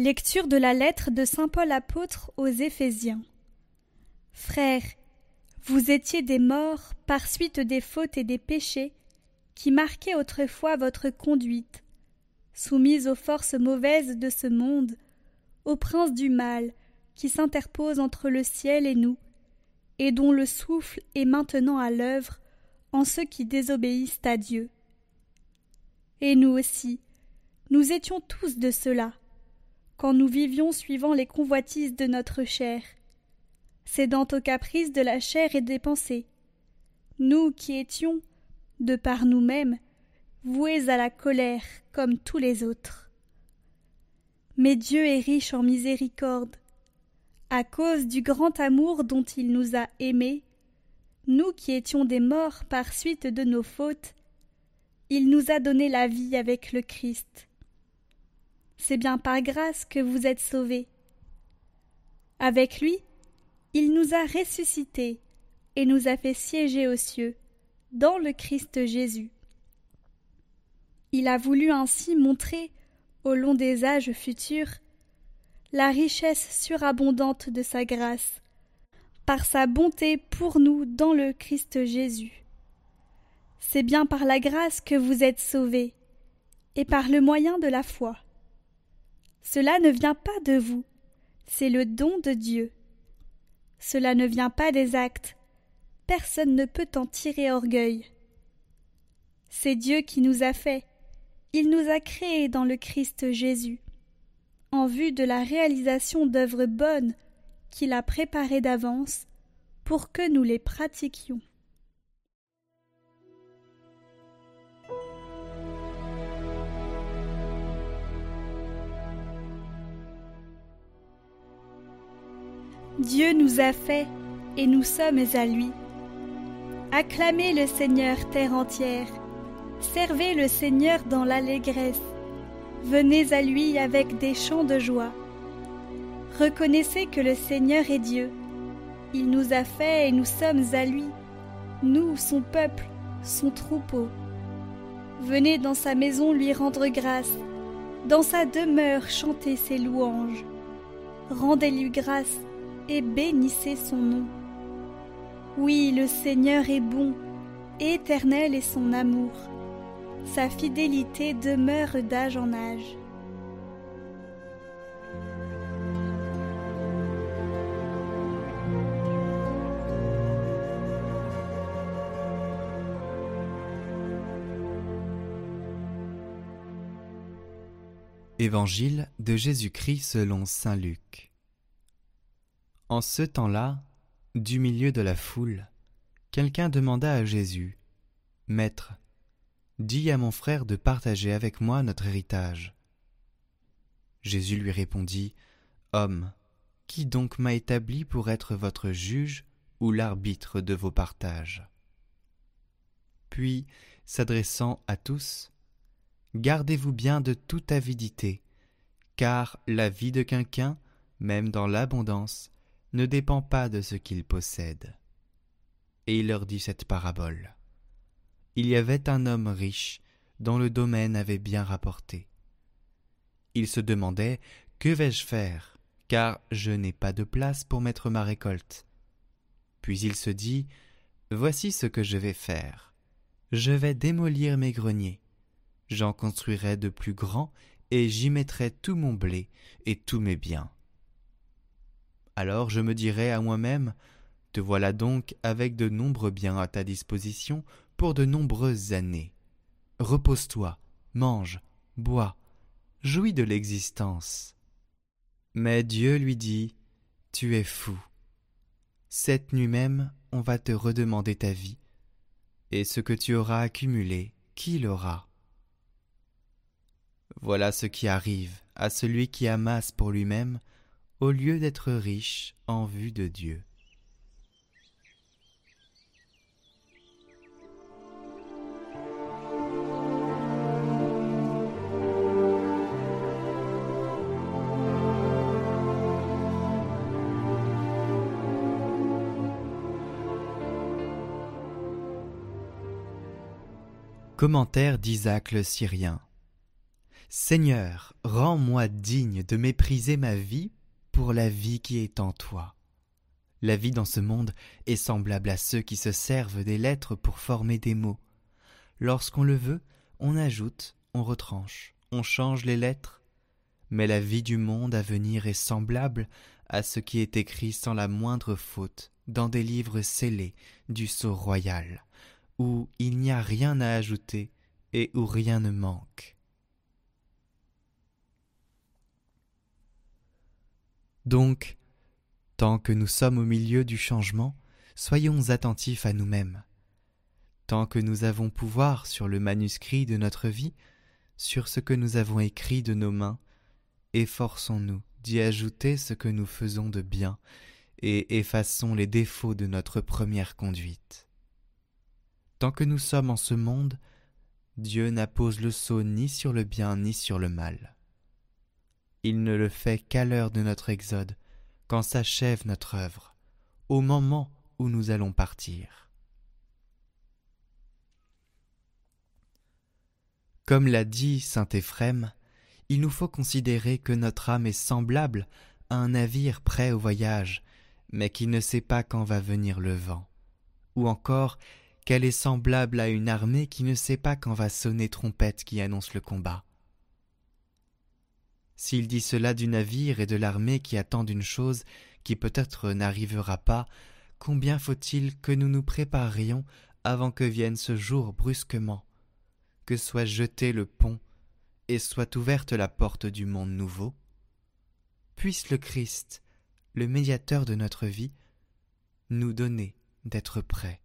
Lecture de la lettre de Saint Paul apôtre aux Éphésiens. Frères, vous étiez des morts par suite des fautes et des péchés qui marquaient autrefois votre conduite, soumise aux forces mauvaises de ce monde, au prince du mal qui s'interpose entre le ciel et nous, et dont le souffle est maintenant à l'œuvre en ceux qui désobéissent à Dieu. Et nous aussi, nous étions tous de cela quand nous vivions suivant les convoitises de notre chair, cédant aux caprices de la chair et des pensées, nous qui étions, de par nous-mêmes, voués à la colère comme tous les autres. Mais Dieu est riche en miséricorde. À cause du grand amour dont il nous a aimés, nous qui étions des morts par suite de nos fautes, il nous a donné la vie avec le Christ c'est bien par grâce que vous êtes sauvés. Avec lui, il nous a ressuscités et nous a fait siéger aux cieux, dans le Christ Jésus. Il a voulu ainsi montrer, au long des âges futurs, la richesse surabondante de sa grâce, par sa bonté pour nous dans le Christ Jésus. C'est bien par la grâce que vous êtes sauvés, et par le moyen de la foi. Cela ne vient pas de vous, c'est le don de Dieu. Cela ne vient pas des actes, personne ne peut en tirer orgueil. C'est Dieu qui nous a fait, il nous a créés dans le Christ Jésus, en vue de la réalisation d'œuvres bonnes qu'il a préparées d'avance pour que nous les pratiquions. Dieu nous a fait et nous sommes à lui. Acclamez le Seigneur terre entière, servez le Seigneur dans l'allégresse, venez à lui avec des chants de joie. Reconnaissez que le Seigneur est Dieu, il nous a fait et nous sommes à lui, nous, son peuple, son troupeau. Venez dans sa maison lui rendre grâce, dans sa demeure chanter ses louanges. Rendez-lui grâce et bénissez son nom. Oui, le Seigneur est bon, éternel est son amour. Sa fidélité demeure d'âge en âge. Évangile de Jésus-Christ selon Saint Luc. En ce temps-là, du milieu de la foule, quelqu'un demanda à Jésus, Maître, dis à mon frère de partager avec moi notre héritage. Jésus lui répondit, Homme, qui donc m'a établi pour être votre juge ou l'arbitre de vos partages? Puis, s'adressant à tous, Gardez-vous bien de toute avidité, car la vie de quelqu'un, même dans l'abondance, ne dépend pas de ce qu'il possède. Et il leur dit cette parabole. Il y avait un homme riche dont le domaine avait bien rapporté. Il se demandait Que vais-je faire? Car je n'ai pas de place pour mettre ma récolte. Puis il se dit Voici ce que je vais faire. Je vais démolir mes greniers. J'en construirai de plus grands et j'y mettrai tout mon blé et tous mes biens. Alors je me dirai à moi-même Te voilà donc avec de nombreux biens à ta disposition pour de nombreuses années. Repose-toi, mange, bois, jouis de l'existence. Mais Dieu lui dit Tu es fou. Cette nuit même, on va te redemander ta vie, et ce que tu auras accumulé, qui l'aura Voilà ce qui arrive à celui qui amasse pour lui-même au lieu d'être riche en vue de Dieu. Commentaire d'Isaac le Syrien Seigneur, rends-moi digne de mépriser ma vie pour la vie qui est en toi. La vie dans ce monde est semblable à ceux qui se servent des lettres pour former des mots. Lorsqu'on le veut, on ajoute, on retranche, on change les lettres. Mais la vie du monde à venir est semblable à ce qui est écrit sans la moindre faute dans des livres scellés du sceau royal, où il n'y a rien à ajouter et où rien ne manque. Donc, tant que nous sommes au milieu du changement, soyons attentifs à nous-mêmes. Tant que nous avons pouvoir sur le manuscrit de notre vie, sur ce que nous avons écrit de nos mains, efforçons-nous d'y ajouter ce que nous faisons de bien et effaçons les défauts de notre première conduite. Tant que nous sommes en ce monde, Dieu n'appose le sceau ni sur le bien ni sur le mal. Il ne le fait qu'à l'heure de notre exode, quand s'achève notre œuvre, au moment où nous allons partir. Comme l'a dit saint Éphrem, il nous faut considérer que notre âme est semblable à un navire prêt au voyage, mais qui ne sait pas quand va venir le vent, ou encore qu'elle est semblable à une armée qui ne sait pas quand va sonner trompette qui annonce le combat. S'il dit cela du navire et de l'armée qui attendent une chose qui peut-être n'arrivera pas, combien faut-il que nous nous préparions avant que vienne ce jour brusquement, que soit jeté le pont et soit ouverte la porte du monde nouveau? Puisse le Christ, le médiateur de notre vie, nous donner d'être prêts.